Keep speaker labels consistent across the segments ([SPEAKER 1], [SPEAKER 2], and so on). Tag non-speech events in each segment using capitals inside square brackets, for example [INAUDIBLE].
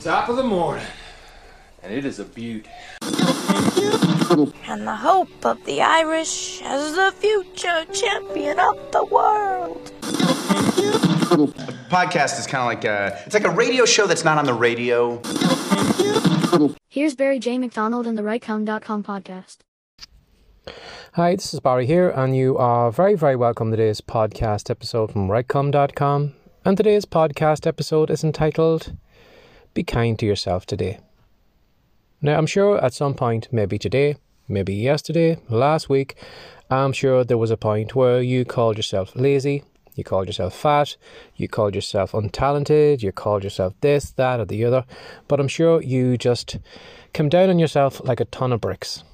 [SPEAKER 1] Top of the morning, and it is a beaut.
[SPEAKER 2] and the hope of the Irish as the future champion of the world.
[SPEAKER 3] A podcast is kind of like a it's like a radio show that's not on the radio.
[SPEAKER 4] Here's Barry J. McDonald and the RightCom.com podcast.
[SPEAKER 5] Hi, this is Barry here, and you are very, very welcome to today's podcast episode from RightCom.com. And today's podcast episode is entitled Be Kind to Yourself Today. Now, I'm sure at some point, maybe today, maybe yesterday, last week, I'm sure there was a point where you called yourself lazy, you called yourself fat, you called yourself untalented, you called yourself this, that, or the other, but I'm sure you just come down on yourself like a ton of bricks.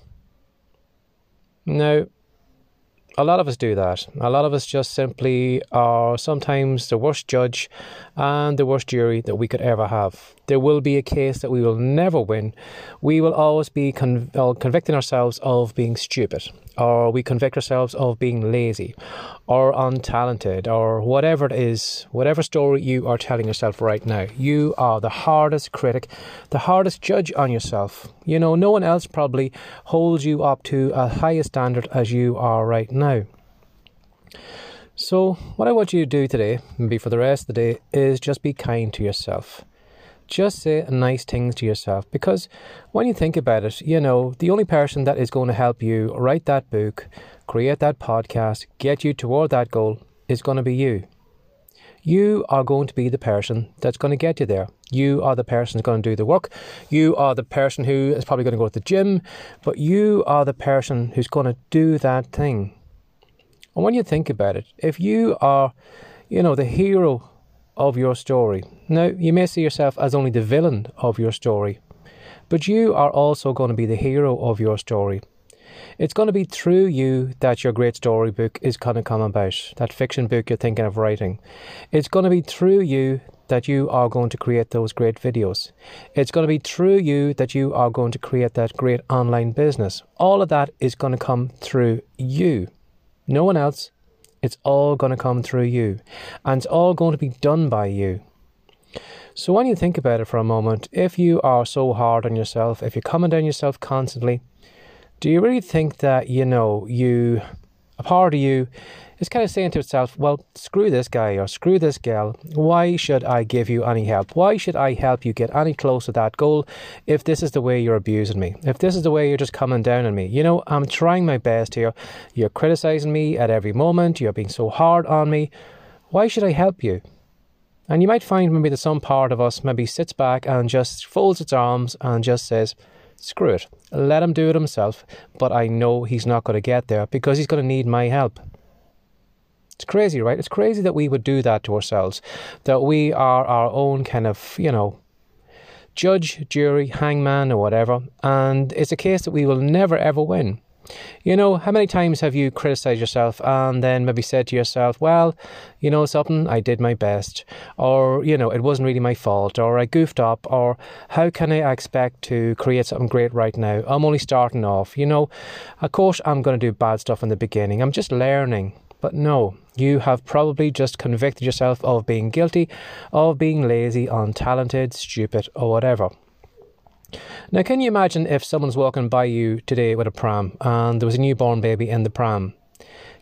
[SPEAKER 5] Now, a lot of us do that. A lot of us just simply are sometimes the worst judge and the worst jury that we could ever have. There will be a case that we will never win. We will always be uh, convicting ourselves of being stupid, or we convict ourselves of being lazy, or untalented, or whatever it is, whatever story you are telling yourself right now. You are the hardest critic, the hardest judge on yourself. You know, no one else probably holds you up to a higher standard as you are right now. So, what I want you to do today, maybe for the rest of the day, is just be kind to yourself. Just say nice things to yourself because when you think about it, you know, the only person that is going to help you write that book, create that podcast, get you toward that goal is going to be you. You are going to be the person that's going to get you there. You are the person who's going to do the work. You are the person who is probably going to go to the gym, but you are the person who's going to do that thing. And when you think about it, if you are, you know, the hero of your story, now you may see yourself as only the villain of your story, but you are also going to be the hero of your story. It's going to be through you that your great storybook is going to come about, that fiction book you're thinking of writing. It's going to be through you that you are going to create those great videos. It's going to be through you that you are going to create that great online business. All of that is going to come through you no one else. It's all going to come through you, and it's all going to be done by you. So, when you think about it for a moment, if you are so hard on yourself, if you're coming down yourself constantly, do you really think that, you know, you, a part of you is kind of saying to itself, well, screw this guy or screw this girl. Why should I give you any help? Why should I help you get any closer to that goal if this is the way you're abusing me? If this is the way you're just coming down on me? You know, I'm trying my best here. You're criticizing me at every moment. You're being so hard on me. Why should I help you? And you might find maybe that some part of us maybe sits back and just folds its arms and just says, screw it, let him do it himself, but I know he's not going to get there because he's going to need my help. It's crazy, right? It's crazy that we would do that to ourselves, that we are our own kind of, you know, judge, jury, hangman, or whatever, and it's a case that we will never ever win. You know, how many times have you criticized yourself and then maybe said to yourself, well, you know something, I did my best, or, you know, it wasn't really my fault, or I goofed up, or how can I expect to create something great right now? I'm only starting off, you know, of course I'm going to do bad stuff in the beginning, I'm just learning. But no, you have probably just convicted yourself of being guilty, of being lazy, untalented, stupid, or whatever. Now, can you imagine if someone's walking by you today with a pram and there was a newborn baby in the pram?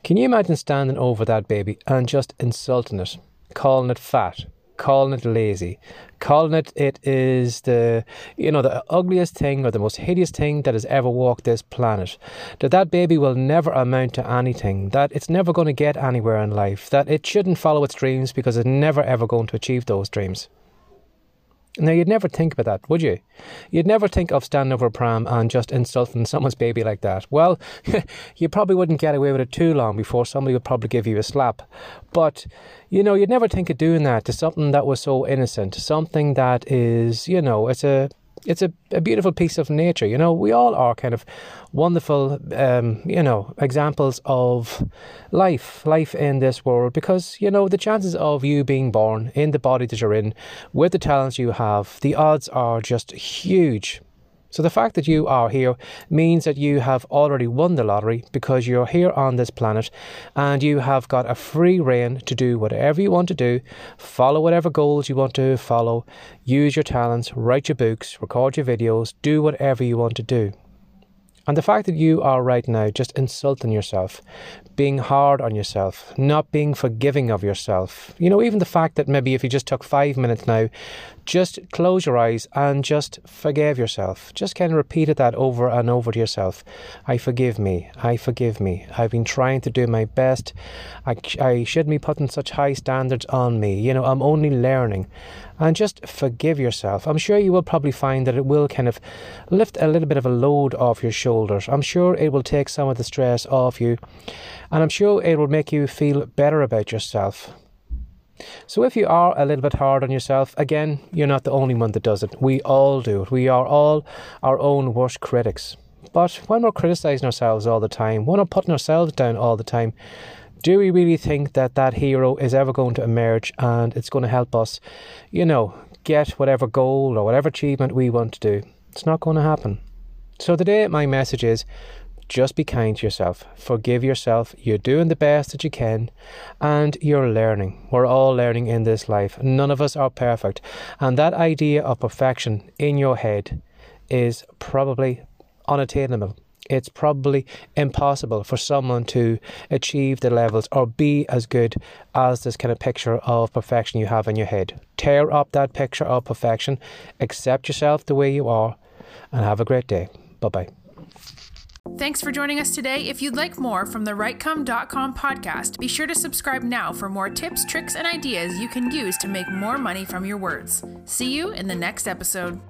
[SPEAKER 5] Can you imagine standing over that baby and just insulting it, calling it fat, calling it lazy, calling it it is the you know the ugliest thing or the most hideous thing that has ever walked this planet. That that baby will never amount to anything. That it's never going to get anywhere in life. That it shouldn't follow its dreams because it's never ever going to achieve those dreams now, you'd never think about that, would you? You'd never think of standing over a pram and just insulting someone's baby like that. Well, [LAUGHS] you probably wouldn't get away with it too long before somebody would probably give you a slap. But, you know, you'd never think of doing that to something that was so innocent, something that is, you know, it's a it's a, a beautiful piece of nature. You know, we all are kind of wonderful, um, you know, examples of life, life in this world, because, you know, the chances of you being born in the body that you're in, with the talents you have, the odds are just huge. So the fact that you are here means that you have already won the lottery because you're here on this planet and you have got a free reign to do whatever you want to do, follow whatever goals you want to follow, use your talents, write your books, record your videos, do whatever you want to do. And the fact that you are right now just insulting yourself, being hard on yourself, not being forgiving of yourself, you know, even the fact that maybe if you just took five minutes now, just close your eyes and just forgive yourself. Just kind of repeated that over and over to yourself. I forgive me. I forgive me. I've been trying to do my best. I, I shouldn't be putting such high standards on me. You know, I'm only learning and just forgive yourself. I'm sure you will probably find that it will kind of lift a little bit of a load off your shoulders. I'm sure it will take some of the stress off you, and I'm sure it will make you feel better about yourself. So, if you are a little bit hard on yourself, again, you're not the only one that does it. We all do it. We are all our own worst critics. But when we're criticizing ourselves all the time, when we're putting ourselves down all the time, do we really think that that hero is ever going to emerge and it's going to help us, you know, get whatever goal or whatever achievement we want to do? It's not going to happen. So today, my message is just be kind to yourself. Forgive yourself. You're doing the best that you can and you're learning. We're all learning in this life. None of us are perfect. And that idea of perfection in your head is probably unattainable it's probably impossible for someone to achieve the levels or be as good as this kind of picture of perfection you have in your head. Tear up that picture of perfection, accept yourself the way you are, and have a great day. Bye bye.
[SPEAKER 6] Thanks for joining us today. If you'd like more from the rightcome.com podcast, be sure to subscribe now for more tips, tricks, and ideas you can use to make more money from your words. See you in the next episode.